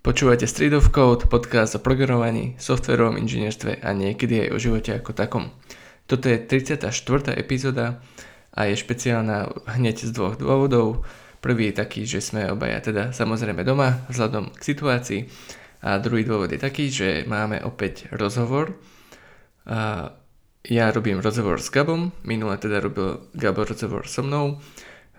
Počúvate Street of Code, podcast o programovaní, softverovom inžinierstve a niekedy aj o živote ako takom. Toto je 34. epizóda a je špeciálna hneď z dvoch dôvodov. Prvý je taký, že sme obaja teda samozrejme doma vzhľadom k situácii a druhý dôvod je taký, že máme opäť rozhovor. Ja robím rozhovor s Gabom, minule teda robil Gabo rozhovor so mnou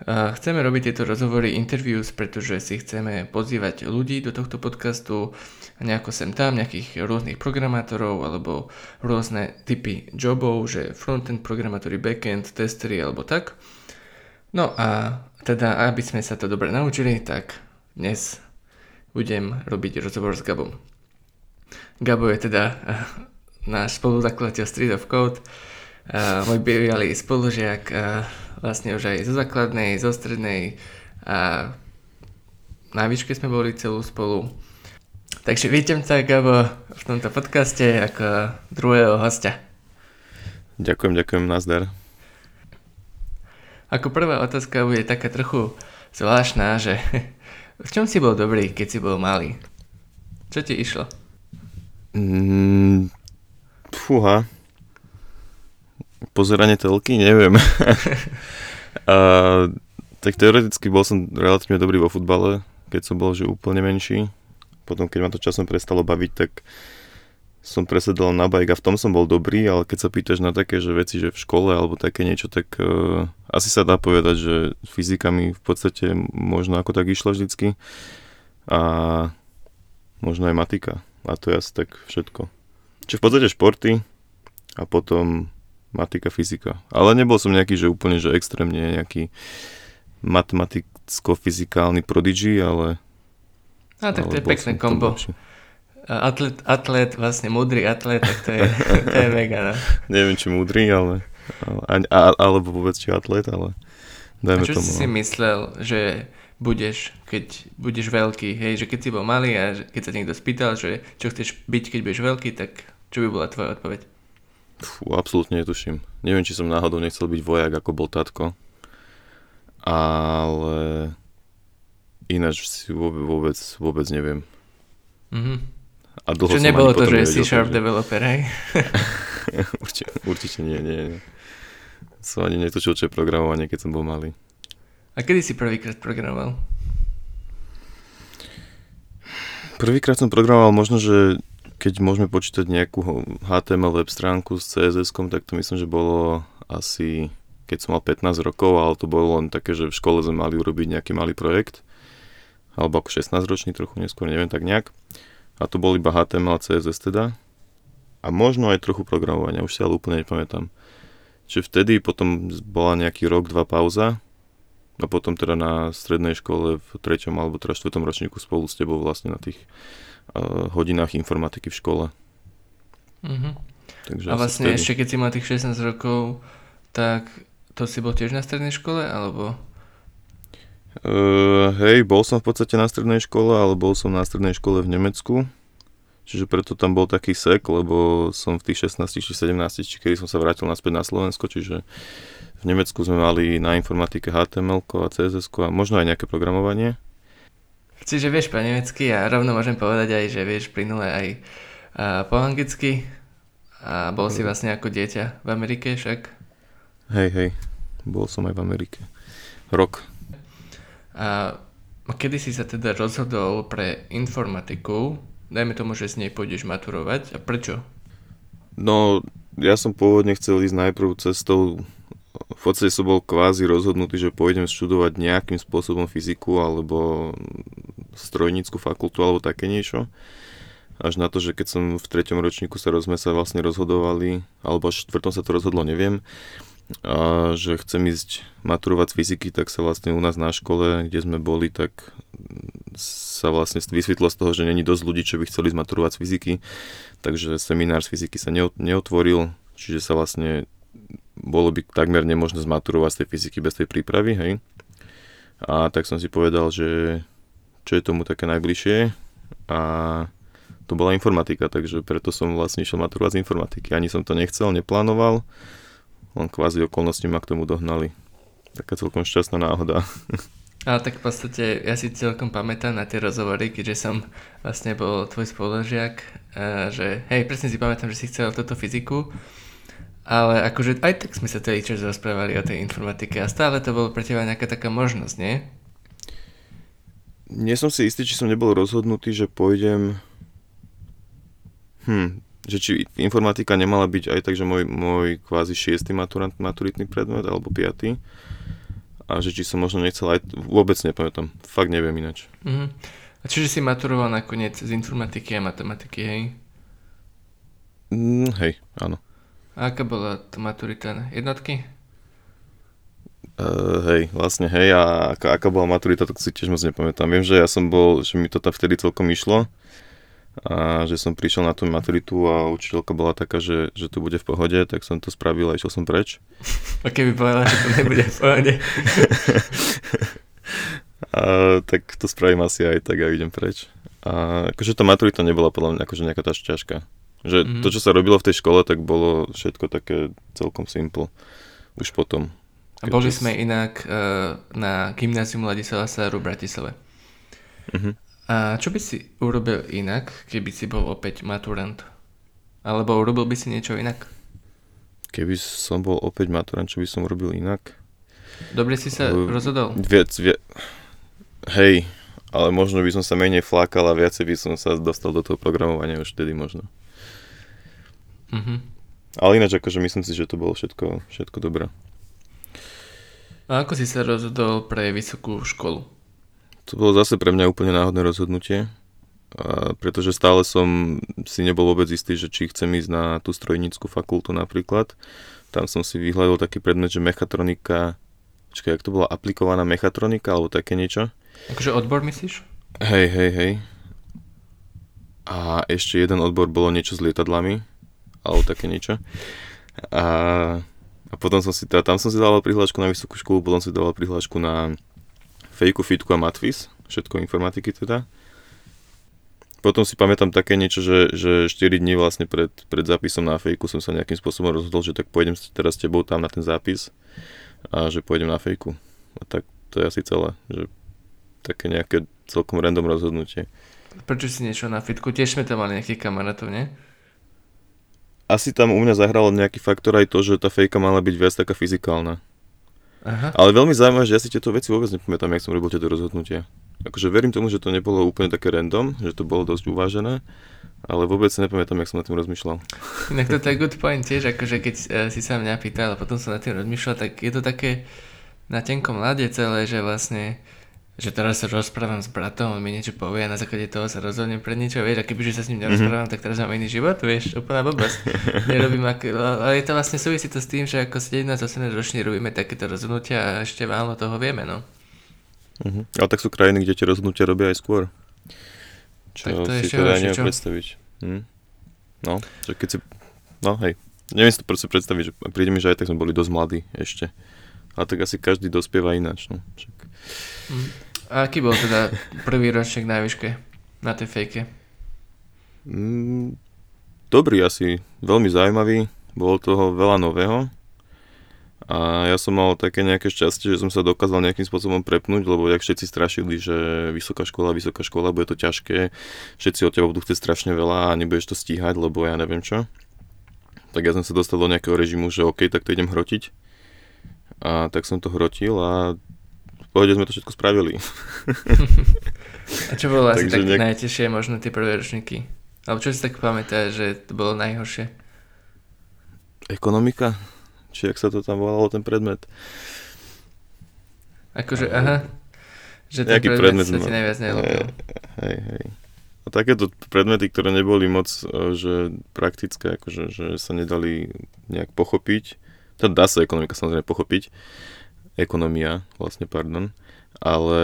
Chceme robiť tieto rozhovory, interviews, pretože si chceme pozývať ľudí do tohto podcastu, nejako sem tam, nejakých rôznych programátorov alebo rôzne typy jobov, že frontend programátori, backend, testery alebo tak. No a teda, aby sme sa to dobre naučili, tak dnes budem robiť rozhovor s Gabom. Gabo je teda uh, náš spoluzakladateľ Street of Code, uh, môj bývalý spolužiak, uh, vlastne už aj zo základnej, zo strednej a na výške sme boli celú spolu. Takže vítam sa Gabo v tomto podcaste ako druhého hostia. Ďakujem, ďakujem, nazdar. Ako prvá otázka bude taká trochu zvláštna, že v čom si bol dobrý, keď si bol malý? Čo ti išlo? Mm, fúha, pozeranie telky, neviem. a, tak teoreticky bol som relatívne dobrý vo futbale, keď som bol že úplne menší. Potom, keď ma to časom prestalo baviť, tak som presedal na bajk a v tom som bol dobrý, ale keď sa pýtaš na také že veci, že v škole alebo také niečo, tak uh, asi sa dá povedať, že fyzika mi v podstate možno ako tak išla vždycky a možno aj matika a to je asi tak všetko. Čiže v podstate športy a potom matika, fyzika. Ale nebol som nejaký, že úplne, že extrémne nejaký matematicko-fyzikálny prodigy, ale... A tak to je pekné kombo. Atlet, atlet, vlastne múdry atlet, tak to je, to je mega, no. Neviem, či múdry, ale, ale a, alebo vôbec či atlet, ale dajme a čo tomu. si no. myslel, že budeš, keď budeš veľký, hej, že keď si bol malý a keď sa niekto spýtal, že čo chceš byť, keď budeš veľký, tak čo by bola tvoja odpoveď? Fú, absolútne netuším. Neviem, či som náhodou nechcel byť vojak, ako bol tatko. Ale ináč si vôbec, vôbec, neviem. Mm-hmm. A dlho Čo nebolo to, že si sharp že... developer, hej? určite, určite nie, nie, nie. Som ani netušil, čo je programovanie, keď som bol malý. A kedy si prvýkrát programoval? Prvýkrát som programoval možno, že keď môžeme počítať nejakú HTML web stránku s css tak to myslím, že bolo asi, keď som mal 15 rokov, ale to bolo len také, že v škole sme mali urobiť nejaký malý projekt, alebo ako 16 ročný, trochu neskôr, neviem tak nejak. A to bol iba HTML a CSS teda. A možno aj trochu programovania, už si ale úplne nepamätám. Čiže vtedy potom bola nejaký rok, dva pauza, a potom teda na strednej škole v treťom alebo teda štvrtom ročníku spolu s tebou vlastne na tých hodinách informatiky v škole. Uh-huh. Takže a vlastne vtedy... ešte keď si mal tých 16 rokov, tak to si bol tiež na strednej škole, alebo? Uh, hej, bol som v podstate na strednej škole, ale bol som na strednej škole v Nemecku. Čiže preto tam bol taký sek, lebo som v tých 16 či 17, či kedy som sa vrátil naspäť na Slovensko, čiže v Nemecku sme mali na informatike HTML a CSS a možno aj nejaké programovanie. Čiže vieš po nemecky a rovno môžem povedať aj, že vieš plynule aj a po anglicky a bol si vlastne ako dieťa v Amerike však? Hej, hej, bol som aj v Amerike. Rok. A kedy si sa teda rozhodol pre informatiku? Dajme tomu, že z nej pôjdeš maturovať. A prečo? No, ja som pôvodne chcel ísť najprv cestou v podstate som bol kvázi rozhodnutý, že pôjdem študovať nejakým spôsobom fyziku alebo strojnícku fakultu alebo také niečo. Až na to, že keď som v treťom ročníku sa sme sa vlastne rozhodovali, alebo až v štvrtom sa to rozhodlo, neviem, a že chcem ísť maturovať z fyziky, tak sa vlastne u nás na škole, kde sme boli, tak sa vlastne vysvetlo z toho, že není dosť ľudí, čo by chceli ísť maturovať z fyziky, takže seminár z fyziky sa neotvoril, čiže sa vlastne bolo by takmer nemožné zmaturovať z tej fyziky bez tej prípravy, hej. A tak som si povedal, že čo je tomu také najbližšie a to bola informatika, takže preto som vlastne išiel maturovať z informatiky. Ani som to nechcel, neplánoval, len kvázi okolnosti ma k tomu dohnali. Taká celkom šťastná náhoda. Ale tak v podstate ja si celkom pamätám na tie rozhovory, keďže som vlastne bol tvoj spoložiak, že hej, presne si pamätám, že si chcel túto fyziku, ale akože aj tak sme sa celý čas rozprávali o tej informatike a stále to bolo pre teba nejaká taká možnosť, nie? Nie som si istý, či som nebol rozhodnutý, že pôjdem... Hm, že či informatika nemala byť aj tak, že môj, môj kvázi šiestý maturant, maturitný predmet, alebo piatý a že či som možno nechcel aj, vôbec nepamätám, fakt neviem ináč. Uh-huh. A čiže si maturoval nakoniec z informatiky a matematiky, hej? Mm, hej, áno. A aká bola to maturita? Jednotky? Uh, hej, vlastne hej, a aká, aká bola maturita, to si tiež moc nepamätám. Viem, že ja som bol, že mi to tam vtedy celkom išlo, a že som prišiel na tú maturitu a učiteľka bola taká, že, že to bude v pohode, tak som to spravil a išiel som preč. A keby povedala, že to nebude v pohode? a, tak to spravím asi aj tak a idem preč. A akože tá maturita nebola podľa mňa akože nejaká tá ťažká. Že mm-hmm. to, čo sa robilo v tej škole, tak bolo všetko také celkom simple. Už potom. A boli sme inak uh, na gymnázium Ladislava Sáru v Bratislave. Mm-hmm. A čo by si urobil inak, keby si bol opäť maturant? Alebo urobil by si niečo inak? Keby som bol opäť maturant, čo by som urobil inak? Dobre si sa uh, rozhodol? Viac, viac, hej, ale možno by som sa menej flákal a viacej by som sa dostal do toho programovania už vtedy možno. Uh-huh. Ale ináč akože myslím si, že to bolo všetko, všetko dobré. A ako si sa rozhodol pre vysokú školu? To bolo zase pre mňa úplne náhodné rozhodnutie, a pretože stále som si nebol vôbec istý, že či chcem ísť na tú strojníckú fakultu napríklad. Tam som si vyhľadol taký predmet, že mechatronika, čakaj, jak to bola aplikovaná mechatronika alebo také niečo. Akože odbor myslíš? Hej, hej, hej. A ešte jeden odbor bolo niečo s lietadlami, alebo také niečo. A, a potom som si, teda, tam som si dával prihlášku na vysokú školu, potom si dával prihlášku na fejku, fitku a matvis, všetko informatiky teda. Potom si pamätám také niečo, že, že 4 dní vlastne pred, pred zápisom na fejku som sa nejakým spôsobom rozhodol, že tak pôjdem teraz s tebou tam na ten zápis a že pôjdem na fejku. A tak to je asi celé, že také nejaké celkom random rozhodnutie. Prečo si niečo na fitku? Tiež sme tam mali nejakých kamarátov, nie? Asi tam u mňa zahralo nejaký faktor aj to, že tá fejka mala byť viac taká fyzikálna. Aha. Ale veľmi zaujímavé, že ja si tieto veci vôbec nepamätám, jak som robil tieto rozhodnutia. Akože verím tomu, že to nebolo úplne také random, že to bolo dosť uvážené, ale vôbec si nepamätám, jak som nad tým rozmýšľal. Inak to je good point tiež, akože keď uh, si sa mňa pýtal a potom som nad tým rozmýšľal, tak je to také na tenkom lade celé, že vlastne že teraz sa rozprávam s bratom, on mi niečo povie a na základe toho sa rozhodnem pre niečo, vieš, a kebyže sa s ním nerozprávam, mm-hmm. tak teraz mám iný život, vieš, úplná blbosť. Nerobím ak, ale je to vlastne súvisí to s tým, že ako 17-18 roční robíme takéto rozhodnutia a ešte málo toho vieme, no. Mm-hmm. Ale tak sú krajiny, kde tie rozhodnutia robia aj skôr. Čo tak to si teda neviem čo? predstaviť. Hm? No, že keď si... No hej, neviem si to proste predstaviť, že príde mi, že aj tak sme boli dosť mladí ešte. A tak asi každý dospieva ináč, no. Však. A aký bol teda prvý ročník na výške, na tej fejke? Mm, dobrý asi, veľmi zaujímavý, bolo toho veľa nového. A ja som mal také nejaké šťastie, že som sa dokázal nejakým spôsobom prepnúť, lebo jak všetci strašili, že vysoká škola, vysoká škola, bude to ťažké, všetci od teba budú chcieť strašne veľa a nebudeš to stíhať, lebo ja neviem čo. Tak ja som sa dostal do nejakého režimu, že OK, tak to idem hrotiť. A tak som to hrotil a pohode sme to všetko spravili. A čo bolo asi tak nejak... najtežšie možno tie prvé ročníky? Alebo čo si tak pamätáš, že to bolo najhoršie? Ekonomika? Či jak sa to tam volalo, ten predmet? Akože, aha. Že ten predmet, predmet sa ti najviac nelúbil. Hej, hej. A takéto predmety, ktoré neboli moc e, že praktické, akože, že sa nedali nejak pochopiť, teda dá sa ekonomika samozrejme pochopiť, ekonomia, vlastne, pardon, ale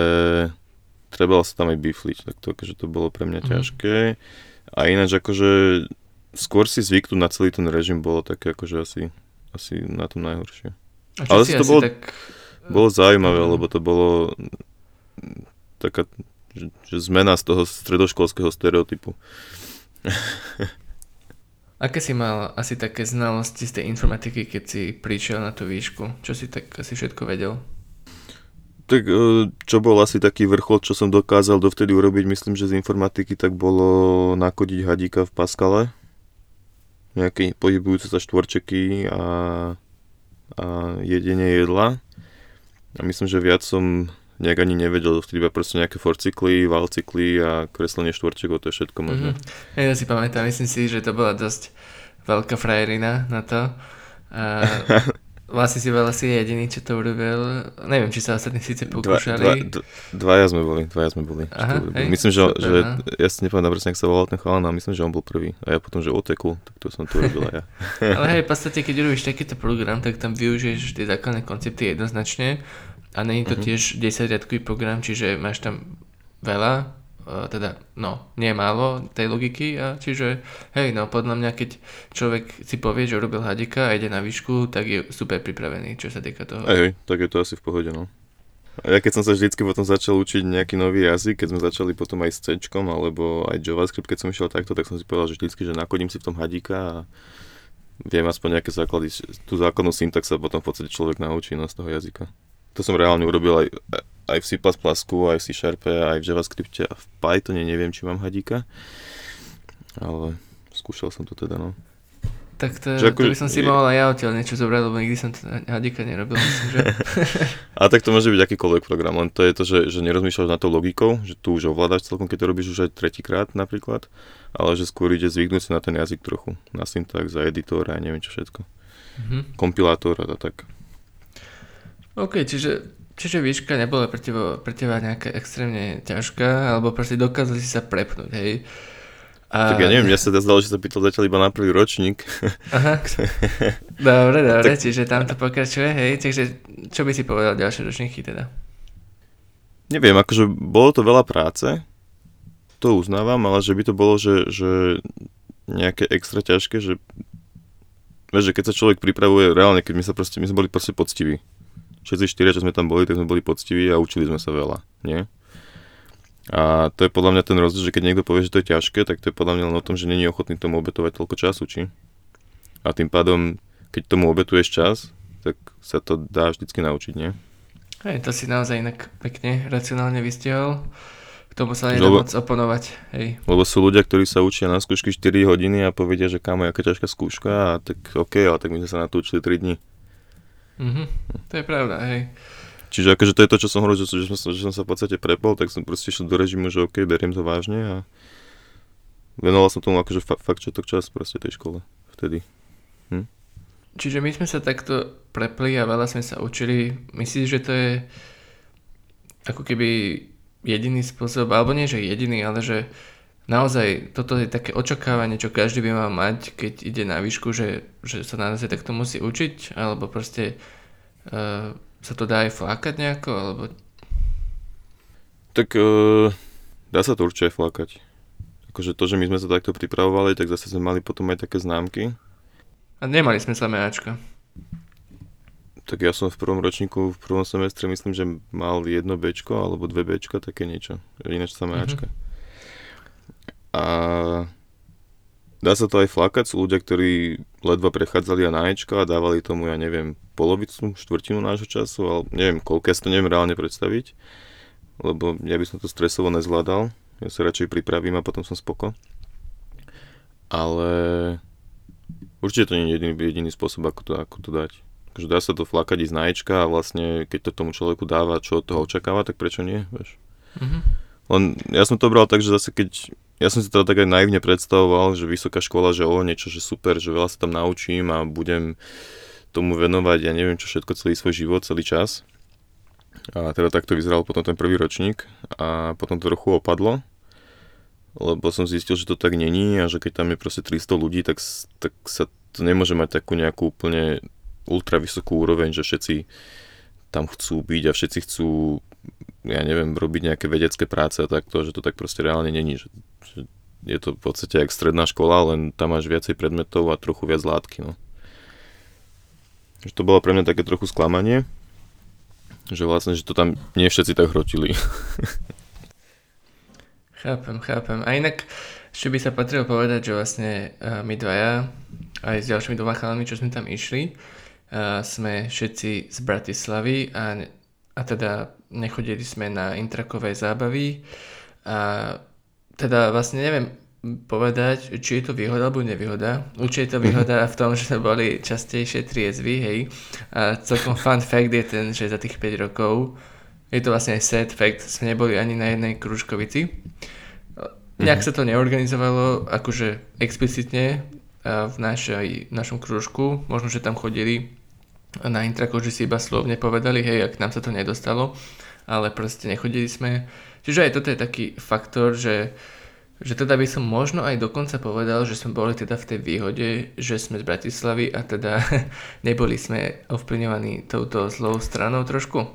trebalo sa tam aj bifliť, tak to, akože to bolo pre mňa mm. ťažké. A ináč akože skôr si zvyknúť na celý ten režim bolo také akože asi, asi na tom najhoršie. A ale to bolo, tak... bolo zaujímavé, mm. lebo to bolo taká že, že zmena z toho stredoškolského stereotypu. Aké si mal asi také znalosti z tej informatiky, keď si prišiel na tú výšku? Čo si tak asi všetko vedel? Tak e, čo bol asi taký vrchol, čo som dokázal dovtedy urobiť, myslím, že z informatiky, tak bolo nakodiť hadíka v Paskale. Nejaké pohybujúce sa štvorčeky a, a jedenie jedla. A myslím, že viac som nejak ani nevedel, vtedy iba proste nejaké forcykly, valcykly a kreslenie štvorčekov, to je všetko možné. Mm-hmm. Ja si pamätám, myslím si, že to bola dosť veľká frajerina na to. A Vlastne si bol asi jediný, čo to urobil. Neviem, či sa ostatní síce pokúšali. Dva, dva, dvaja sme boli, dvaja sme boli. Aha, hej, myslím, že, super, že ja si nepamätám presne, ak sa volal ten chalán, ale myslím, že on bol prvý. A ja potom, že otekul, tak to som tu robil aj ja. ale hej, v podstate, keď robíš takýto program, tak tam využiješ tie základné koncepty jednoznačne a není to uh-huh. tiež 10 riadkový program, čiže máš tam veľa teda, no, nie málo tej logiky a čiže, hej, no, podľa mňa, keď človek si povie, že urobil hadika a ide na výšku, tak je super pripravený, čo sa týka toho. Hej, tak je to asi v pohode, no. A ja keď som sa vždycky potom začal učiť nejaký nový jazyk, keď sme začali potom aj s C, alebo aj JavaScript, keď som išiel takto, tak som si povedal, že vždycky, že nakodím si v tom hadika a viem aspoň nejaké základy, tú základnú syntax sa potom v podstate človek naučí no, z toho jazyka. To som reálne urobil aj, aj v C++, aj v C Sharp, aj v JavaScripte a v Pythone neviem, či mám hadíka. Ale skúšal som to teda, no. Tak to, že ako, to by som si mohol aj ja odtiaľ niečo zobrať, lebo nikdy som to hadíka nerobil, myslím, že... a tak to môže byť akýkoľvek program, len to je to, že, že nerozmýšľaš na to logikou, že tu už ovládaš celkom, keď to robíš už aj tretíkrát napríklad, ale že skôr ide zvyknúť si na ten jazyk trochu, na syntax, za editor a neviem čo všetko. Mm-hmm. Kompilátor a tak. OK, čiže Čiže výška nebola pre teba, pre teba nejaká extrémne ťažká, alebo proste dokázali si sa prepnúť, hej? A... Tak ja neviem, ja sa zdalo, že sa pýtal zatiaľ iba na prvý ročník. Aha. Dobre, dobre, tak... čiže tam to pokračuje, hej, takže čo by si povedal ďalšie ročníky teda? Neviem, akože bolo to veľa práce, to uznávam, ale že by to bolo, že, že nejaké extra ťažké, že vieš, že keď sa človek pripravuje, reálne, keď my sa proste, my sme boli proste poctiví všetci štyria, čo sme tam boli, tak sme boli poctiví a učili sme sa veľa, nie? A to je podľa mňa ten rozdiel, že keď niekto povie, že to je ťažké, tak to je podľa mňa len o tom, že není ochotný tomu obetovať toľko času, či? A tým pádom, keď tomu obetuješ čas, tak sa to dá vždycky naučiť, nie? Hej, to si naozaj inak pekne, racionálne vystihol. K tomu sa nedá lebo, moc oponovať. Hej. Lebo sú ľudia, ktorí sa učia na skúšky 4 hodiny a povedia, že kámo, aká ťažká skúška, a tak OK, ale tak my sme sa na to učili 3 dní. Mm-hmm. To je pravda, hej. Čiže akože to je to, čo som hovoril, že, že, som, že som sa v podstate prepol, tak som proste išiel do režimu, že OK, beriem to vážne a venoval som tomu akože fa- fakt to čas proste tej škole vtedy. Hm? Čiže my sme sa takto prepli a veľa sme sa učili. Myslíš, že to je ako keby jediný spôsob, alebo nie, že jediný, ale že naozaj toto je také očakávanie, čo každý by mal mať, keď ide na výšku, že, že sa naozaj takto musí učiť, alebo proste uh, sa to dá aj flákať nejako, alebo... Tak uh, dá sa to určite flákať. Akože to, že my sme sa takto pripravovali, tak zase sme mali potom aj také známky. A nemali sme samé Ačka. Tak ja som v prvom ročníku, v prvom semestre myslím, že mal jedno Bčko alebo dve Bčka, také niečo. Ináč samé mm-hmm. A dá sa to aj flakať, sú ľudia, ktorí ledva prechádzali a na a dávali tomu, ja neviem, polovicu, štvrtinu nášho času, ale neviem koľko, ja si to neviem reálne predstaviť, lebo ja by som to stresovo nezvládal, ja sa radšej pripravím a potom som spoko. Ale určite to nie je jediný, jediný spôsob, ako to, ako to dať. Takže dá sa to flakať na Ečka a vlastne keď to tomu človeku dáva, čo od toho očakáva, tak prečo nie, vieš. Mm-hmm. Len ja som to bral tak, že zase keď ja som si to tak aj naivne predstavoval, že vysoká škola, že o niečo, že super, že veľa sa tam naučím a budem tomu venovať, ja neviem čo všetko, celý svoj život, celý čas. A teda takto vyzeral potom ten prvý ročník a potom to trochu opadlo, lebo som zistil, že to tak není a že keď tam je proste 300 ľudí, tak, tak sa to nemôže mať takú nejakú úplne ultra vysokú úroveň, že všetci tam chcú byť a všetci chcú ja neviem, robiť nejaké vedecké práce a takto, že to tak proste reálne není, že je to v podstate jak stredná škola, len tam máš viacej predmetov a trochu viac látky. No. Že to bolo pre mňa také trochu sklamanie, že vlastne, že to tam nie všetci tak hrotili. chápem, chápem. A inak ešte by sa patrilo povedať, že vlastne uh, my dvaja, aj s ďalšími dvoma chalami, čo sme tam išli, uh, sme všetci z Bratislavy a a teda nechodili sme na intrakové zábavy a teda vlastne neviem povedať, či je to výhoda alebo nevýhoda. Určite je to výhoda v tom, že boli častejšie triezvi, hej. A celkom fun fact je ten, že za tých 5 rokov je to vlastne aj sad fact, sme neboli ani na jednej kružkovici. Nejak sa to neorganizovalo akože explicitne v našej, našom kružku. Možno, že tam chodili na intrakoch, že si iba slovne povedali, hej, ak nám sa to nedostalo, ale proste nechodili sme. Čiže aj toto je taký faktor, že že teda by som možno aj dokonca povedal, že sme boli teda v tej výhode, že sme z Bratislavy a teda neboli sme ovplyvňovaní touto zlou stranou trošku.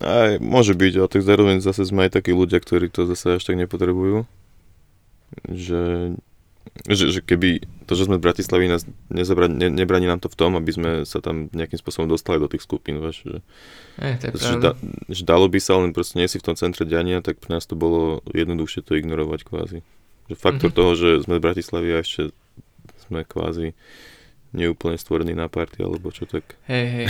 Aj, môže byť, ale tak zároveň zase sme aj takí ľudia, ktorí to zase až tak nepotrebujú. Že že, že keby to, že sme v Bratislavi nás nezabra, ne, nebraní nám to v tom, aby sme sa tam nejakým spôsobom dostali do tých skupín, vieš, že, e, to je že, da, že dalo by sa, len proste nie si v tom centre diania, tak pre nás to bolo jednoduchšie to ignorovať kvázi. Že faktor mm-hmm. toho, že sme v Bratislavi a ešte sme kvázi neúplne stvorený na party, alebo čo tak. Hej, hej.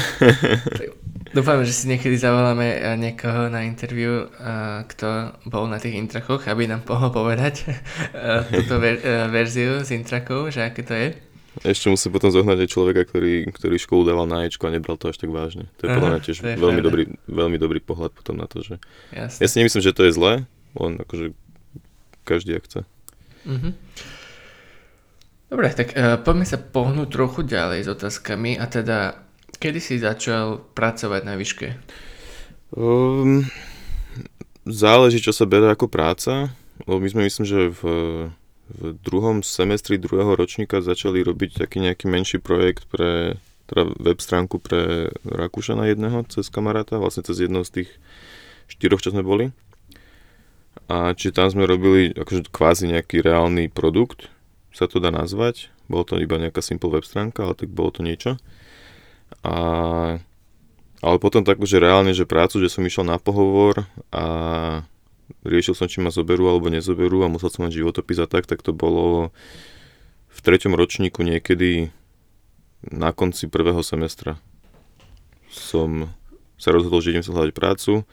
Dúfam, že si niekedy zavoláme eh, niekoho na interviu, eh, kto bol na tých intrakoch, aby nám mohol povedať eh, túto ver- verziu z intrakov, že aké to je. Ešte musí potom zohnať aj človeka, ktorý, ktorý školu dával na Ečko a nebral to až tak vážne. To je podľa mňa tiež veľmi dobrý, veľmi dobrý pohľad potom na to, že... Jasne. Ja si nemyslím, že to je zlé, len akože každý ak chce. Mm-hmm. Dobre, tak uh, poďme sa pohnúť trochu ďalej s otázkami a teda, kedy si začal pracovať na výške? Um, záleží, čo sa berie ako práca, lebo my sme myslím, že v, v druhom semestri druhého ročníka začali robiť taký nejaký menší projekt pre teda web stránku pre Rakúšana jedného cez kamaráta, vlastne cez jedného z tých štyroch, čo sme boli. A či tam sme robili akože kvázi nejaký reálny produkt, sa to dá nazvať. Bolo to iba nejaká simple web stránka, ale tak bolo to niečo. A, ale potom tak, že reálne, že prácu, že som išiel na pohovor a riešil som, či ma zoberú alebo nezoberú a musel som mať životopis a tak, tak to bolo v treťom ročníku niekedy na konci prvého semestra. Som sa rozhodol, že idem sa hľadať prácu.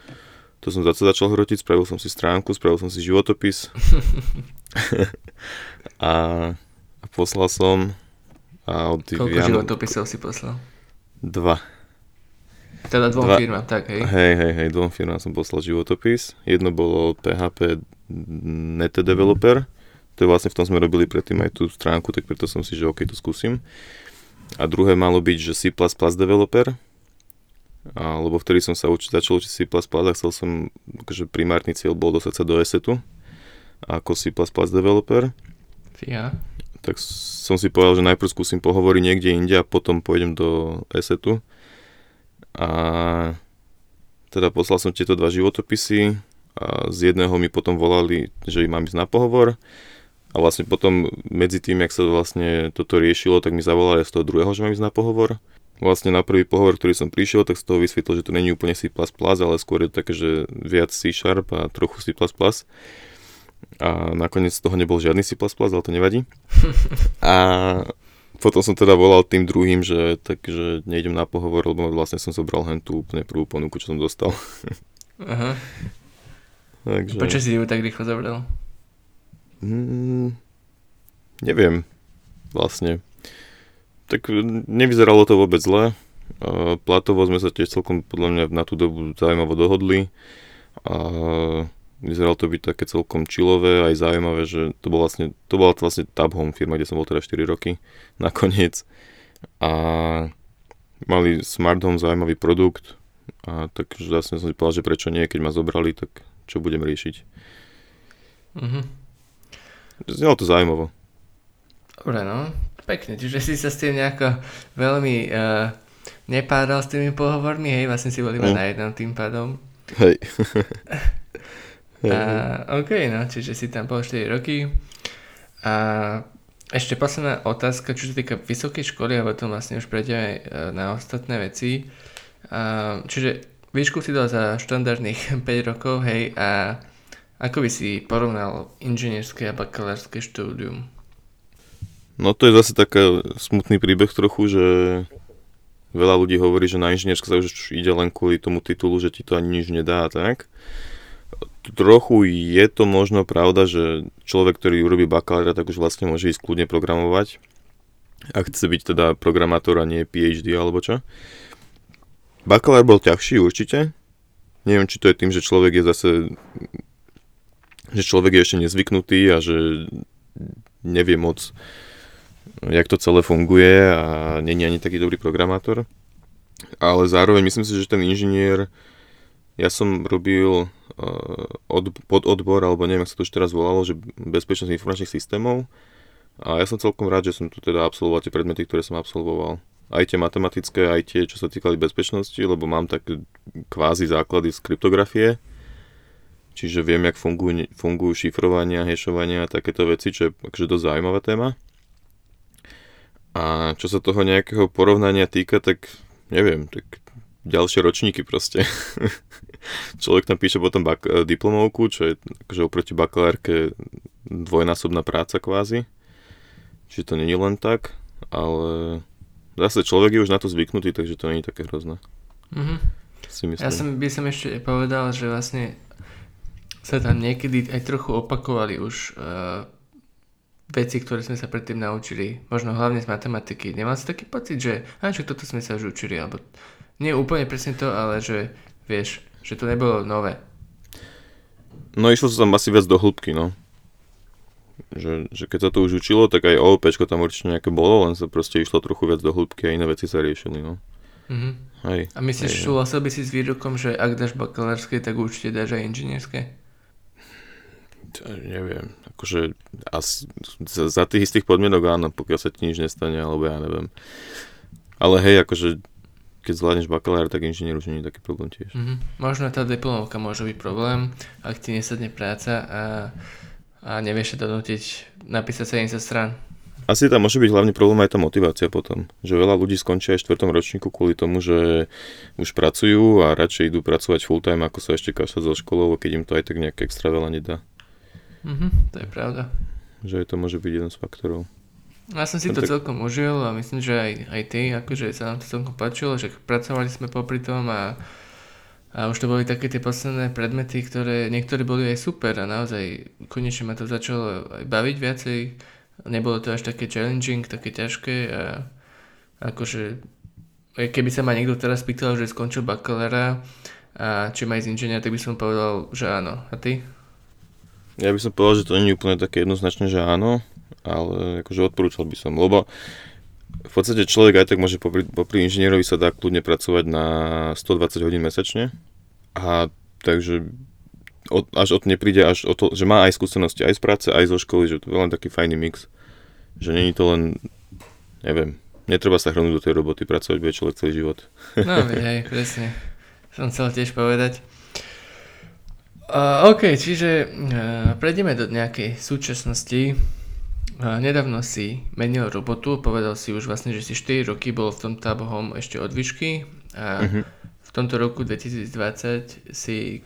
To som zase začal hrotiť, spravil som si stránku, spravil som si životopis. a, a poslal som a od Koľko Vianok... životopisov si poslal? Dva. Teda dvom Dva... firmám, tak hej? Hej, hej, hej, dvom firmám som poslal životopis. Jedno bolo PHP Net Developer, to je vlastne v tom sme robili predtým aj tú stránku, tak preto som si, že OK, to skúsim. A druhé malo byť, že C++ developer, a, lebo vtedy som sa uči, začal učiť C++ a chcel som, akože primárny cieľ bol dostať sa do ESETu ako C++ developer. Ja. Tak som si povedal, že najprv skúsim pohovoriť niekde inde a potom pôjdem do ESETu. A teda poslal som tieto dva životopisy a z jedného mi potom volali, že mám ísť na pohovor. A vlastne potom medzi tým, jak sa vlastne toto riešilo, tak mi zavolali z toho druhého, že mám ísť na pohovor. Vlastne na prvý pohovor, ktorý som prišiel, tak z toho vysvetlil, že to není úplne C++, ale skôr je to také, že viac C Sharp a trochu C++ a nakoniec z toho nebol žiadny C++, ale to nevadí. A potom som teda volal tým druhým, že takže nejdem na pohovor, lebo vlastne som zobral hen tú úplne prvú ponuku, čo som dostal. Aha. Takže... Prečo si ju tak rýchlo zobral? Mm, neviem, vlastne. Tak nevyzeralo to vôbec zle. Platovo sme sa tiež celkom podľa mňa na tú dobu zaujímavo dohodli. A Vyzeralo to byť také celkom chillové, aj zaujímavé, že to, bol vlastne, to bola vlastne Tab Home firma, kde som bol teda 4 roky nakoniec. A mali smart home zaujímavý produkt a takže vlastne som si povedal, že prečo nie, keď ma zobrali, tak čo budem riešiť. Mhm. Znelo to zaujímavo. Dobre, no. Pekne, čiže si sa s tým nejako veľmi uh, nepádal s tými pohovormi, hej, vlastne si bol iba mm. na jednom tým pádom. Hej. A, OK, no, čiže si tam bol 4 roky. A ešte posledná otázka, čo sa týka vysokej školy a potom vlastne už prejdeme e, na ostatné veci. A, čiže výšku si dal za štandardných 5 rokov, hej, a ako by si porovnal inžinierské a bakalárske štúdium? No to je zase taký smutný príbeh trochu, že veľa ľudí hovorí, že na inžinierské sa už ide len kvôli tomu titulu, že ti to ani nič nedá a tak. Trochu je to možno pravda, že človek, ktorý urobí bakalára, tak už vlastne môže ísť kľudne programovať. Ak chce byť teda programátor a nie PhD alebo čo. Bakalár bol ťažší určite. Neviem, či to je tým, že človek je zase že človek je ešte nezvyknutý a že nevie moc jak to celé funguje a není ani taký dobrý programátor. Ale zároveň myslím si, že ten inžinier, ja som robil uh, od, odbor, alebo neviem, ako sa to už teraz volalo, že bezpečnosť informačných systémov. A ja som celkom rád, že som tu teda absolvoval tie predmety, ktoré som absolvoval. Aj tie matematické, aj tie, čo sa týkali bezpečnosti, lebo mám tak kvázi základy z kryptografie. Čiže viem, jak fungujú, fungujú šifrovania, hešovania a takéto veci, čo je akože dosť zaujímavá téma. A čo sa toho nejakého porovnania týka, tak neviem, tak ďalšie ročníky proste. Človek tam píše potom bak- diplomovku, čo je akože oproti bakalárke dvojnásobná práca kvázi. Čiže to není len tak, ale zase človek je už na to zvyknutý, takže to není také hrozné. Mm-hmm. Si Ja som, by som ešte povedal, že vlastne sa tam niekedy aj trochu opakovali už uh, veci, ktoré sme sa predtým naučili, možno hlavne z matematiky. Nemal si taký pocit, že a čo toto sme sa už učili, alebo nie úplne presne to, ale že vieš, že to nebolo nové. No išlo sa tam asi viac do hĺbky, no. Že, že keď sa to už učilo, tak aj OOP tam určite nejaké bolo, len sa proste išlo trochu viac do hĺbky a iné veci sa riešili, no. Mm-hmm. Hej, a myslíš, hej, súhlasil by si s výrokom, že ak dáš bakalárske, tak určite dáš aj inžinierské? neviem, akože asi, za, za tých istých podmienok áno, pokiaľ sa ti nič nestane, alebo ja neviem. Ale hej, akože keď zvládneš bakalár, tak inžinier už nie je taký problém tiež. Mm-hmm. Možno tá diplomovka môže byť problém, ak ti nesadne práca a, a nevieš sa donútiť napísať 70 strán. Asi tam môže byť hlavný problém aj tá motivácia potom. Že veľa ľudí skončia aj v štvrtom ročníku kvôli tomu, že už pracujú a radšej idú pracovať full time, ako sa ešte kašať zo školou, keď im to aj tak nejak extra veľa nedá. Mm-hmm, to je pravda. Že to môže byť jeden z faktorov. Ja som si to tak... celkom užil a myslím, že aj, aj ty, akože sa nám to celkom páčilo, že pracovali sme popri tom a, a už to boli také tie posledné predmety, ktoré niektoré boli aj super a naozaj konečne ma to začalo aj baviť viacej. Nebolo to až také challenging, také ťažké a akože keby sa ma niekto teraz pýtal, že skončil bakalára a či má ísť inžinier, tak by som povedal, že áno. A ty? Ja by som povedal, že to nie je úplne také jednoznačné, že áno, ale akože odporúčal by som, lebo v podstate človek aj tak môže popri, popri inžinierovi sa dá kľudne pracovať na 120 hodín mesačne a takže od, až od nepríde až o to, že má aj skúsenosti aj z práce, aj zo školy, že to je len taký fajný mix, že není to len, neviem, netreba sa hrnúť do tej roboty, pracovať bude človek celý život. No, hej, presne. Som chcel tiež povedať. Uh, OK, čiže uh, prejdeme do nejakej súčasnosti. Nedávno si menil robotu, povedal si už vlastne, že si 4 roky bol v tom tábohom ešte od výšky a uh-huh. v tomto roku 2020 si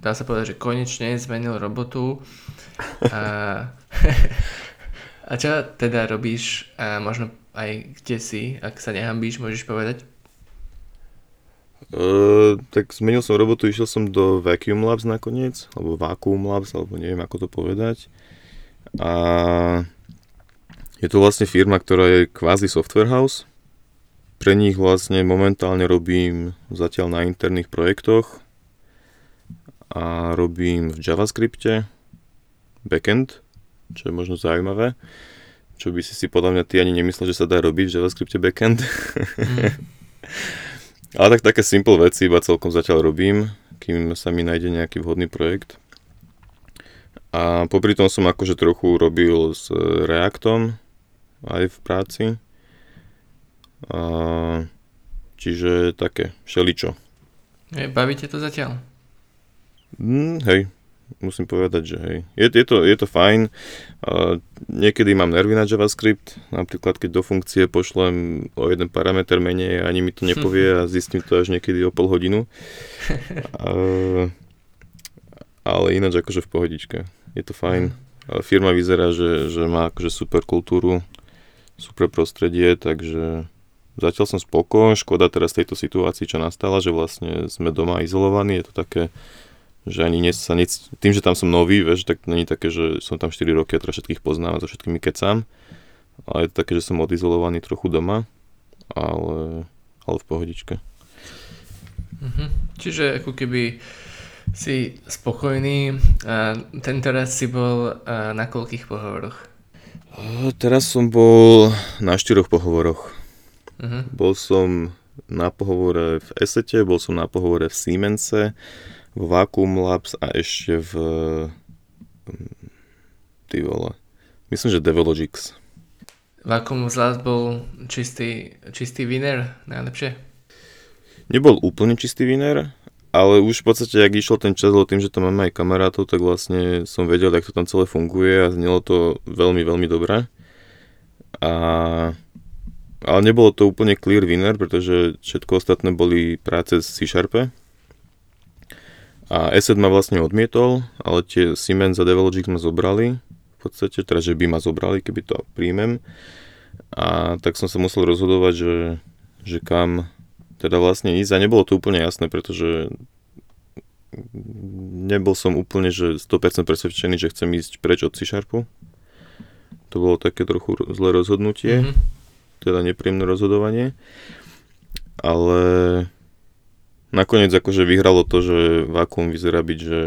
dá sa povedať, že konečne zmenil robotu. A, a čo teda robíš a možno aj kde si, ak sa nehambíš, môžeš povedať? Uh, tak zmenil som robotu, išiel som do Vacuum Labs nakoniec, alebo Vacuum Labs, alebo neviem ako to povedať. A je to vlastne firma, ktorá je kvázi software house. Pre nich vlastne momentálne robím zatiaľ na interných projektoch a robím v JavaScripte backend, čo je možno zaujímavé. Čo by si si podľa mňa ty ani nemyslel, že sa dá robiť v JavaScripte backend. Mm. Ale tak také simple veci iba celkom zatiaľ robím, kým sa mi nájde nejaký vhodný projekt. A popri tom som akože trochu robil s Reactom aj v práci. A, čiže také, všeličo. Bavíte to zatiaľ? Mm, hej, musím povedať, že hej. Je, je, to, je to fajn. Uh, niekedy mám nervy na JavaScript, napríklad keď do funkcie pošlem o jeden parameter menej ani mi to nepovie a zistím to až niekedy o pol hodinu. Uh, ale ináč akože v pohodičke. Je to fajn. Uh, firma vyzerá, že, že má akože super kultúru, super prostredie, takže zatiaľ som spokojný, škoda teraz tejto situácii, čo nastala, že vlastne sme doma izolovaní, je to také, že ani nie sa nic, tým, že tam som nový, vieš, tak není také, že som tam 4 roky a teraz všetkých poznám a so všetkými kecám, ale je to také, že som odizolovaný trochu doma, ale, ale v pohodičke. Mhm. Čiže ako keby si spokojný. A tento raz si bol na koľkých pohovoroch? Teraz som bol na štyroch pohovoroch. Uh-huh. Bol som na pohovore v Esete, bol som na pohovore v Siemense, v Vacuum Labs a ešte v... Ty vole. Myslím, že Devologix. Vacuum Labs bol čistý, čistý winner, najlepšie? Nebol úplne čistý winner, ale už v podstate, ak išiel ten čas, lebo tým, že tam máme aj kamarátov, tak vlastne som vedel, ako to tam celé funguje a znelo to veľmi, veľmi dobre. A... Ale nebolo to úplne clear winner, pretože všetko ostatné boli práce z C-Sharpe. A Asset ma vlastne odmietol, ale tie Siemens a Develogic ma zobrali. V podstate, teda, že by ma zobrali, keby to príjmem. A tak som sa musel rozhodovať, že, že kam teda vlastne ísť a nebolo to úplne jasné, pretože nebol som úplne že 100% presvedčený, že chcem ísť preč od C-Sharpu. To bolo také trochu zlé rozhodnutie, mm-hmm. teda nepríjemné rozhodovanie. Ale nakoniec akože vyhralo to, že Vakuum vyzerá byť, že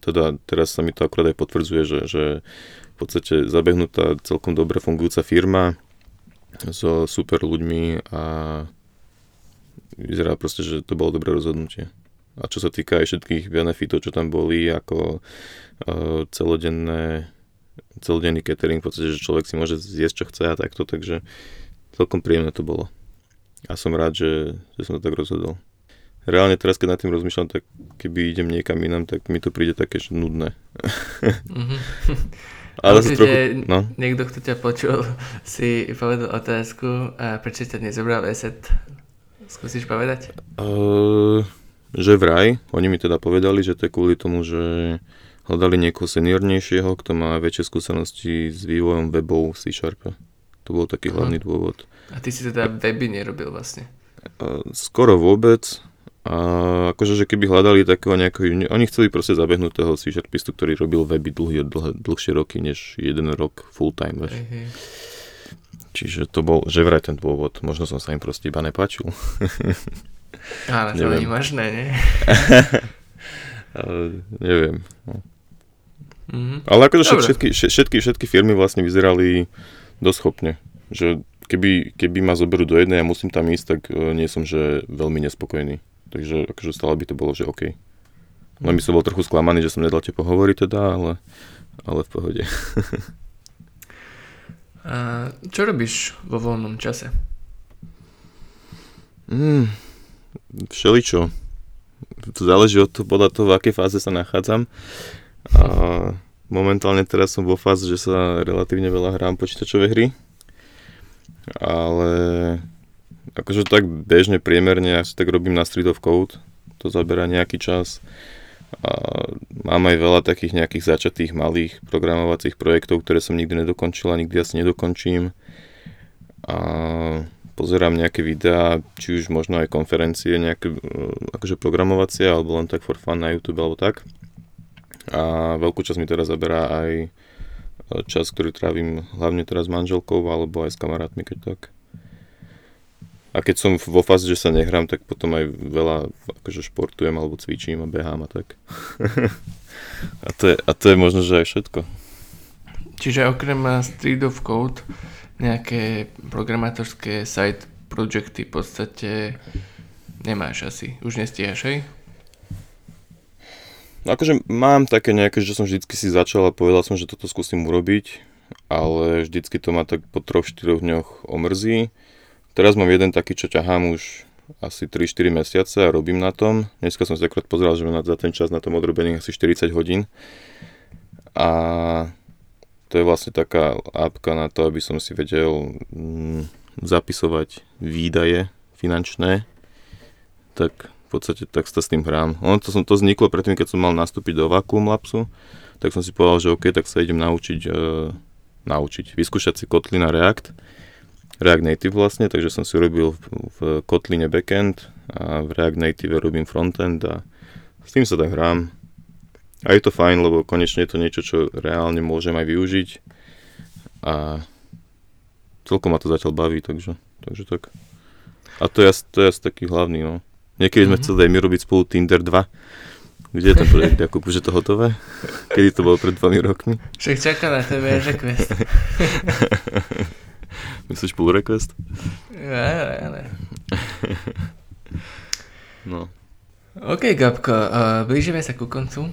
teda teraz sa mi to akorát aj potvrdzuje, že, že v podstate zabehnutá celkom dobre fungujúca firma so super ľuďmi a vyzerá proste, že to bolo dobré rozhodnutie. A čo sa týka aj všetkých benefitov, čo tam boli, ako uh, celodenné, celodenný catering, v podstate, že človek si môže zjesť, čo chce a takto, takže celkom príjemné to bolo. A som rád, že, že som to tak rozhodol. Reálne teraz, keď nad tým rozmýšľam, tak keby idem niekam inám, tak mi to príde také, že nudné. Mm-hmm. Ale Určite trochu, no. niekto, kto ťa počul, si povedal otázku, a prečo ťa nezobral ESET Skúsiš povedať? Uh, že vraj, oni mi teda povedali, že to je kvôli tomu, že hľadali niekoho seniornejšieho, kto má väčšie skúsenosti s vývojom webov v C-Sharpe. To bol taký hlavný dôvod. A ty si teda weby nerobil vlastne? Uh, skoro vôbec. A akože, že keby hľadali takého nejakého, oni chceli proste zabehnúť toho C-Sharpistu, ktorý robil weby dlhý, dlhé, dlhšie roky, než jeden rok full time. Hey, hey. Čiže to bol že vraj ten dôvod. Možno som sa im proste iba nepáčil. Ale to nie možné, nie? Ale, neviem. No. Mm-hmm. Ale akože všetky, všetky, všetky firmy vlastne vyzerali dosť schopne. Že keby, keby ma zoberú do jednej a musím tam ísť, tak uh, nie som že veľmi nespokojný. Takže akože stále by to bolo, že OK. Len by som bol trochu sklamaný, že som nedal tie pohovory teda, ale, ale v pohode. Čo robíš vo voľnom čase? Mm, všeličo. To záleží od toho, podľa toho, v akej fáze sa nachádzam. A momentálne teraz som vo fáze, že sa relatívne veľa hrám počítačové hry. Ale akože tak bežne, priemerne, ja si tak robím na Street of Code. To zaberá nejaký čas. A mám aj veľa takých nejakých začatých malých programovacích projektov, ktoré som nikdy nedokončil a nikdy asi nedokončím. A pozerám nejaké videá, či už možno aj konferencie, nejaké akože programovacie, alebo len tak for fun na YouTube alebo tak. A veľkú časť mi teraz zaberá aj čas, ktorý trávim hlavne teraz s manželkou alebo aj s kamarátmi, keď tak. A keď som vo fáze, že sa nehrám, tak potom aj veľa akože športujem alebo cvičím a behám a tak. a, to je, a to je možno, že aj všetko. Čiže okrem Street of Code nejaké programátorské side projekty v podstate nemáš asi. Už nestíhaš, hej? No akože mám také nejaké, že som vždycky si začal a povedal som, že toto skúsim urobiť, ale vždycky to ma tak po troch, štyroch dňoch omrzí Teraz mám jeden taký, čo ťahám už asi 3-4 mesiace a robím na tom. Dneska som si akorát pozeral, že za ten čas na tom odrobení asi 40 hodín. A to je vlastne taká apka na to, aby som si vedel mm, zapisovať výdaje finančné. Tak v podstate tak sa s tým hrám. Ono to, som, to vzniklo predtým, keď som mal nastúpiť do Vacuum Labsu, tak som si povedal, že OK, tak sa idem naučiť, e, naučiť, vyskúšať si kotly na React React Native vlastne, takže som si robil v, v Kotline backend a v React Native robím frontend a s tým sa tak hrám. A je to fajn, lebo konečne je to niečo, čo reálne môžem aj využiť a celkom ma to zatiaľ baví, takže, takže tak. A to je, to je taký hlavný, no. Niekedy mm-hmm. sme mhm. chceli aj my robiť spolu Tinder 2. Kde je ten projekt, Jakub? Už je to hotové? Kedy to bolo pred dvomi rokmi? Však čaká na tebe request. Myslíš pull request? Ja, ja, ja. No. OK, Gabko, uh, blížime sa ku koncu.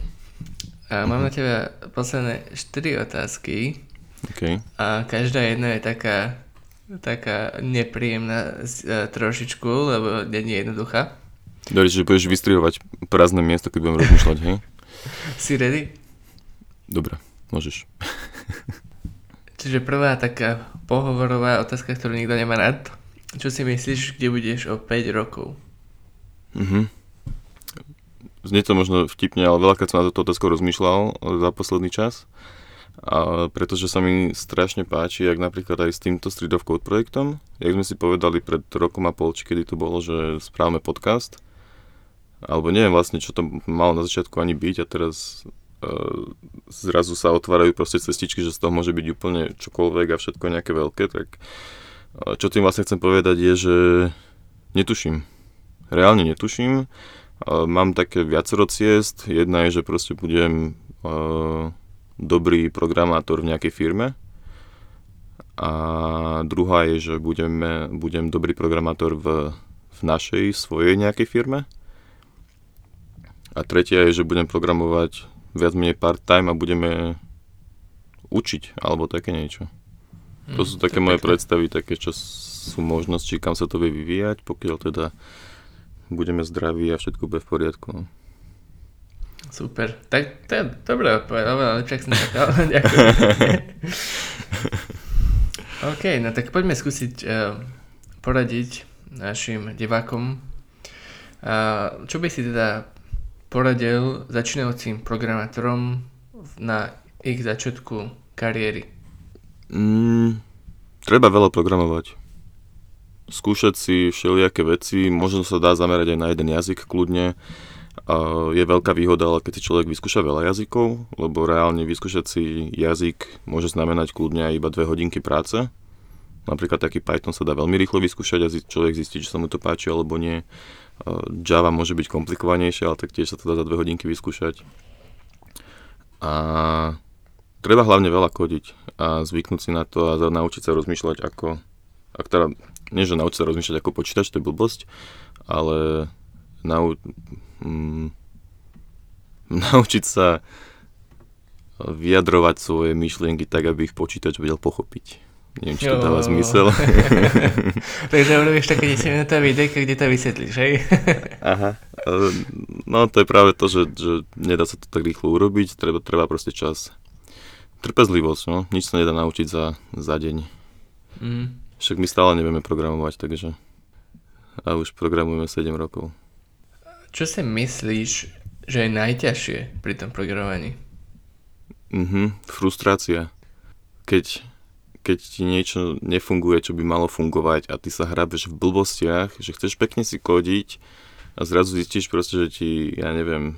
Uh, mám na teba posledné 4 otázky. Okay. A každá jedna je taká, taká nepríjemná uh, trošičku, lebo nie je jednoduchá. Dobre, že budeš vystrihovať prázdne miesto, keď budem rozmýšľať, hej? Si ready? Dobre, môžeš. Čiže prvá taká pohovorová otázka, ktorú nikto nemá rád. Čo si myslíš, kde budeš o 5 rokov? Mhm. Znie to možno vtipne, ale veľakrát som na toto otázku rozmýšľal za posledný čas. A pretože sa mi strašne páči, jak napríklad aj s týmto Street of Code projektom, jak sme si povedali pred rokom a pol, či kedy to bolo, že správame podcast, alebo neviem vlastne, čo to malo na začiatku ani byť a teraz zrazu sa otvárajú proste cestičky, že z toho môže byť úplne čokoľvek a všetko nejaké veľké, tak uh, čo tým vlastne chcem povedať je, že netuším. Reálne netuším. Uh, mám také viacero ciest. Jedna je, že proste budem dobrý programátor v nejakej firme. A druhá je, že budeme, budem dobrý programátor v, v našej, svojej nejakej firme. A tretia je, že budem programovať viac menej part-time a budeme učiť, alebo také niečo. To sú mm, také moje predstavy, také, čo sú možnosti, kam sa to vie vyvíjať, pokiaľ teda budeme zdraví a všetko bude v poriadku. No. Super. Tak to je dobré odpoveď, oveľa lepšie som čakal. Ďakujem. OK, no tak poďme skúsiť uh, poradiť našim divákom. Uh, čo by si teda poradil začínajúcim programátorom na ich začiatku kariéry? Mm, treba veľa programovať. Skúšať si všelijaké veci, možno sa dá zamerať aj na jeden jazyk kľudne. Je veľká výhoda, ale keď si človek vyskúša veľa jazykov, lebo reálne vyskúšať si jazyk môže znamenať kľudne aj iba dve hodinky práce. Napríklad taký Python sa dá veľmi rýchlo vyskúšať a človek zistí, či sa mu to páči alebo nie. Java môže byť komplikovanejšia, ale taktiež sa to dá za dve hodinky vyskúšať. A treba hlavne veľa kodiť a zvyknúť si na to a naučiť sa rozmýšľať ako, ak teda, nie že naučiť sa rozmýšľať ako počítač, to je blbosť, ale nau, mm, naučiť sa vyjadrovať svoje myšlienky tak, aby ich počítač vedel pochopiť. Neviem, či to dáva zmysel. Takže urobíš také 10 minútové videjko, kde to vysvetlíš, hej? Aha. No to je práve to, že, že nedá sa to tak rýchlo urobiť, treba, treba proste čas. Trpezlivosť, no. Nič sa nedá naučiť za, za deň. Mm. Však my stále nevieme programovať, takže... A už programujeme 7 rokov. Čo si myslíš, že je najťažšie pri tom programovaní? Mhm, frustrácia. Keď keď ti niečo nefunguje, čo by malo fungovať a ty sa hrabeš v blbostiach, že chceš pekne si kodiť a zrazu zistíš proste, že ti, ja neviem,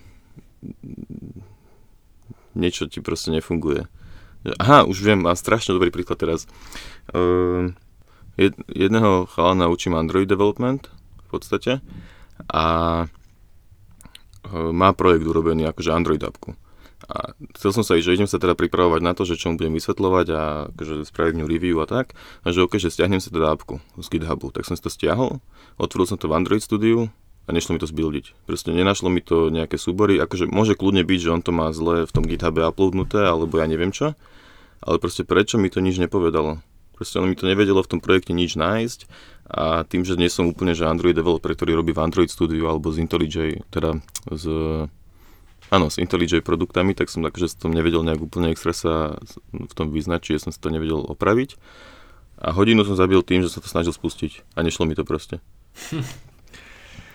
niečo ti proste nefunguje. Aha, už viem, mám strašne dobrý príklad teraz. Jed, jedného chalana učím Android development v podstate a uh, má projekt urobený akože Android appku. A chcel som sa že idem sa teda pripravovať na to, že čo mu budem vysvetľovať a akože spraviť ňu review a tak. A že ok, že stiahnem sa teda appku z GitHubu. Tak som si to stiahol, otvoril som to v Android Studio a nešlo mi to zbuildiť. Proste nenašlo mi to nejaké súbory, akože môže kľudne byť, že on to má zle v tom GitHube uploadnuté, alebo ja neviem čo. Ale proste prečo mi to nič nepovedalo? Proste ono mi to nevedelo v tom projekte nič nájsť a tým, že nie som úplne že Android developer, ktorý robí v Android Studio alebo z IntelliJ, teda z Áno, s IntelliJ produktami, tak som akože som nevedel nejak úplne extra sa v tom vyznať, čiže som si to nevedel opraviť. A hodinu som zabil tým, že sa to snažil spustiť a nešlo mi to proste.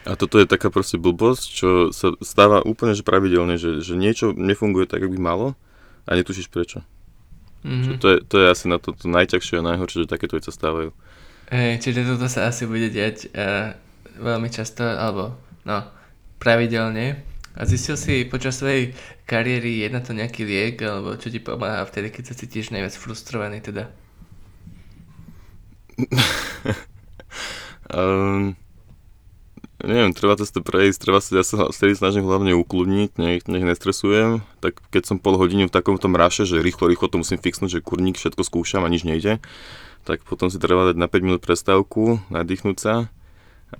A toto je taká proste blbosť, čo sa stáva úplne že pravidelne, že, že niečo nefunguje tak, ako by malo a netušíš prečo. Mm-hmm. to, je, to je asi na to, to najťažšie a najhoršie, že takéto veci stávajú. Hej, čiže toto sa asi bude diať uh, veľmi často, alebo no, pravidelne. A zistil si počas svojej kariéry, je na to nejaký liek, alebo čo ti pomáha vtedy, keď sa cítiš najviac frustrovaný teda? um, neviem, treba to prejsť, treba sa, ja sa vtedy snažím hlavne ukludniť, nech, nech nestresujem, tak keď som pol hodinu v takomto mraše, že rýchlo, rýchlo to musím fixnúť, že kurník, všetko skúšam a nič nejde, tak potom si treba dať na 5 minút prestávku, nadýchnúť sa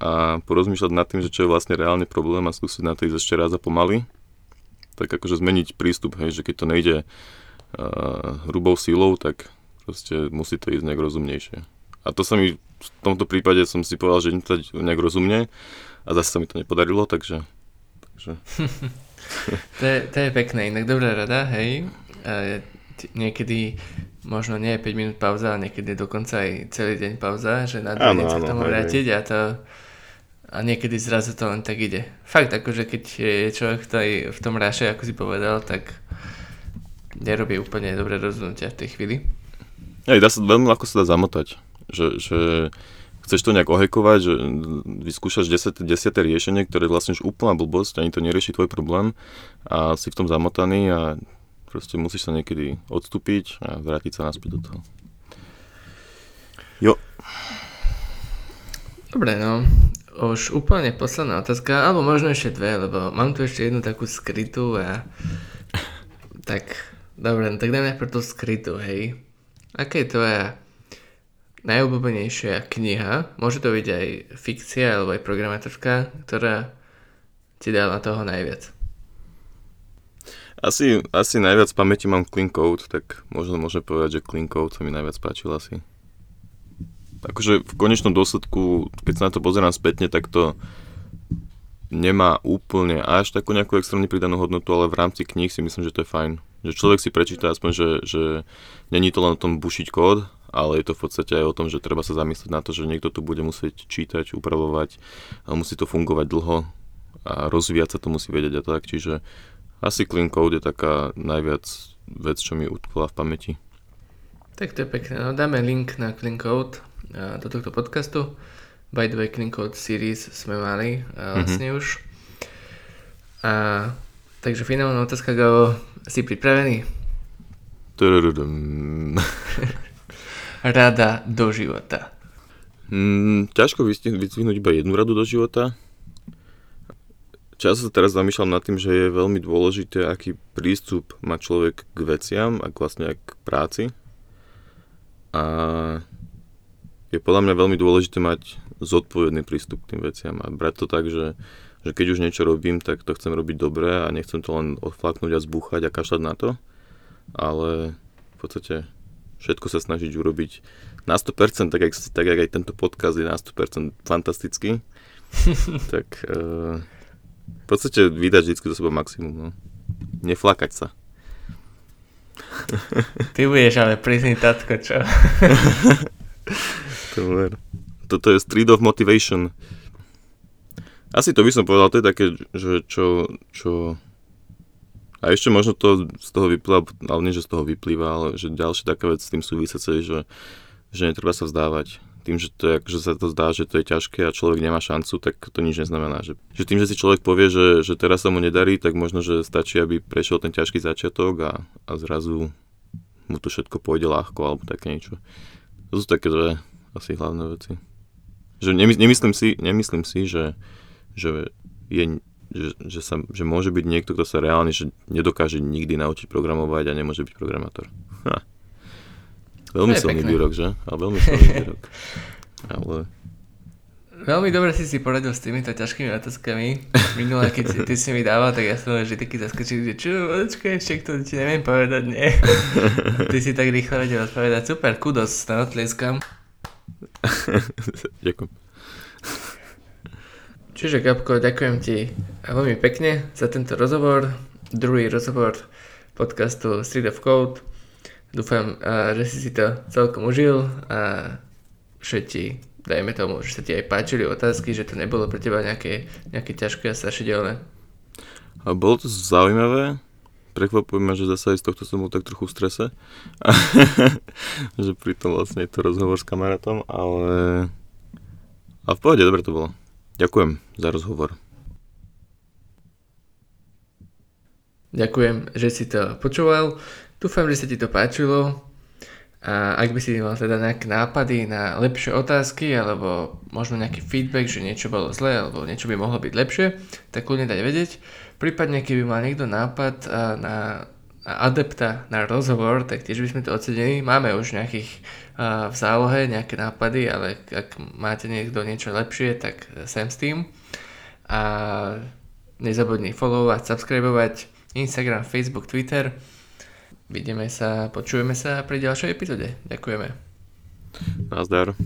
a porozmýšľať nad tým, že čo je vlastne reálny problém a skúsiť na to ísť ešte raz a pomaly. Tak akože zmeniť prístup, hej, že keď to nejde uh, hrubou silou, tak proste musí to ísť nejak rozumnejšie. A to sa mi v tomto prípade som si povedal, že to nejak rozumne a zase sa mi to nepodarilo, takže... takže... to, je, to je pekné, inak dobrá rada, hej. Uh, niekedy možno nie je 5 minút pauza, niekedy dokonca aj celý deň pauza, že na dva sa k tomu vrátiť a to a niekedy zrazu to len tak ide. Fakt, akože keď je človek v, v tom ráše, ako si povedal, tak nerobí úplne dobré rozhodnutia v tej chvíli. Hej, dá sa, veľmi ľahko sa dá zamotať. Že, že chceš to nejak ohekovať, že vyskúšaš 10, 10 riešenie, ktoré vlastne už úplná blbosť, ani to nerieši tvoj problém a si v tom zamotaný a Proste musíš sa niekedy odstúpiť a vrátiť sa naspäť do toho. Jo. Dobre, no. Už úplne posledná otázka, alebo možno ešte dve, lebo mám tu ešte jednu takú skrytú a... tak, dobre, no tak dajme najprv tú skrytú, hej. Aká je tvoja najobľúbenejšia kniha? Môže to byť aj fikcia, alebo aj programátorka, ktorá ti dala toho najviac. Asi, asi najviac pamäti mám Clean Code, tak možno môžem povedať, že Clean Code sa mi najviac páčil asi. Akože v konečnom dôsledku, keď sa na to pozerám spätne, tak to nemá úplne až takú nejakú extrémne pridanú hodnotu, ale v rámci kníh si myslím, že to je fajn. Že človek si prečíta aspoň, že, že není to len o tom bušiť kód, ale je to v podstate aj o tom, že treba sa zamyslieť na to, že niekto to bude musieť čítať, upravovať a musí to fungovať dlho a rozvíjať sa to musí vedieť a tak, čiže asi Clean Code je taká najviac vec, čo mi utkvala v pamäti. Tak to je pekné. No, dáme link na Clean Code do tohto podcastu. By the way, Clean Code series sme mali vlastne mm-hmm. už. A, takže finálna otázka, Gabo, si pripravený? Rada do života. Mm, ťažko vyzvihnúť iba jednu radu do života. Často sa teraz zamýšľam nad tým, že je veľmi dôležité, aký prístup má človek k veciam a vlastne aj k práci. A je podľa mňa veľmi dôležité mať zodpovedný prístup k tým veciam a brať to tak, že, že keď už niečo robím, tak to chcem robiť dobre a nechcem to len odflaknúť a zbúchať a kašľať na to, ale v podstate všetko sa snažiť urobiť na 100%, tak, jak, tak jak aj tento podcast je na 100% fantastický, tak uh, v podstate vydať vždy do seba maximum. No. Neflakať sa. Ty budeš ale prísny tatko, čo? to Toto je street of motivation. Asi to by som povedal, to je také, že čo, čo... A ešte možno to z toho vyplýva, ale nie, že z toho vyplýva, ale že ďalšia taká vec s tým súvisia, že, že netreba sa vzdávať tým, že, to je, že sa to zdá, že to je ťažké a človek nemá šancu, tak to nič neznamená. Že, že tým, že si človek povie, že, že teraz sa mu nedarí, tak možno, že stačí, aby prešiel ten ťažký začiatok a, a zrazu mu to všetko pôjde ľahko alebo také niečo. To sú také dve asi hlavné veci. Že nemyslím si, nemyslím si že, že, je, že, že, sa, že môže byť niekto, kto sa reálne že nedokáže nikdy naučiť programovať a nemôže byť programátor. Ha. Veľmi silný výrok, že? A veľmi silný výrok. Ale... Veľmi dobre si si poradil s týmito ťažkými otázkami. Minulé, keď si, ty si mi dával, tak ja som že taký zaskočil, že čo, počkaj, ešte to ti neviem povedať, nie. Ty si tak rýchlo vedel odpovedať. Super, kudos, na otlieskam. Ďakujem. Čiže Gabko, ďakujem ti veľmi pekne za tento rozhovor. Druhý rozhovor podcastu Street of Code. Dúfam, že si si to celkom užil a že ti, dajme tomu, že sa ti aj páčili otázky, že to nebolo pre teba nejaké, nejaké ťažké a strašidelné. A bolo to zaujímavé, prekvapuje že zase aj z tohto som bol tak trochu v strese. že pritom vlastne je to rozhovor s kamarátom, ale... A v pohode, dobre to bolo. Ďakujem za rozhovor. Ďakujem, že si to počúval. Dúfam, že sa ti to páčilo. A ak by si mal teda nejaké nápady na lepšie otázky alebo možno nejaký feedback, že niečo bolo zlé alebo niečo by mohlo byť lepšie, tak kľudne dať vedieť. Prípadne, keby mal niekto nápad na, na adepta na rozhovor, tak tiež by sme to ocenili. Máme už nejakých uh, v zálohe nejaké nápady, ale ak máte niekto niečo lepšie, tak sem s tým. A nezabudni followovať, subscribovať Instagram, Facebook, Twitter Vidíme sa, počujeme sa pri ďalšej epizóde. Ďakujeme. Nazdar.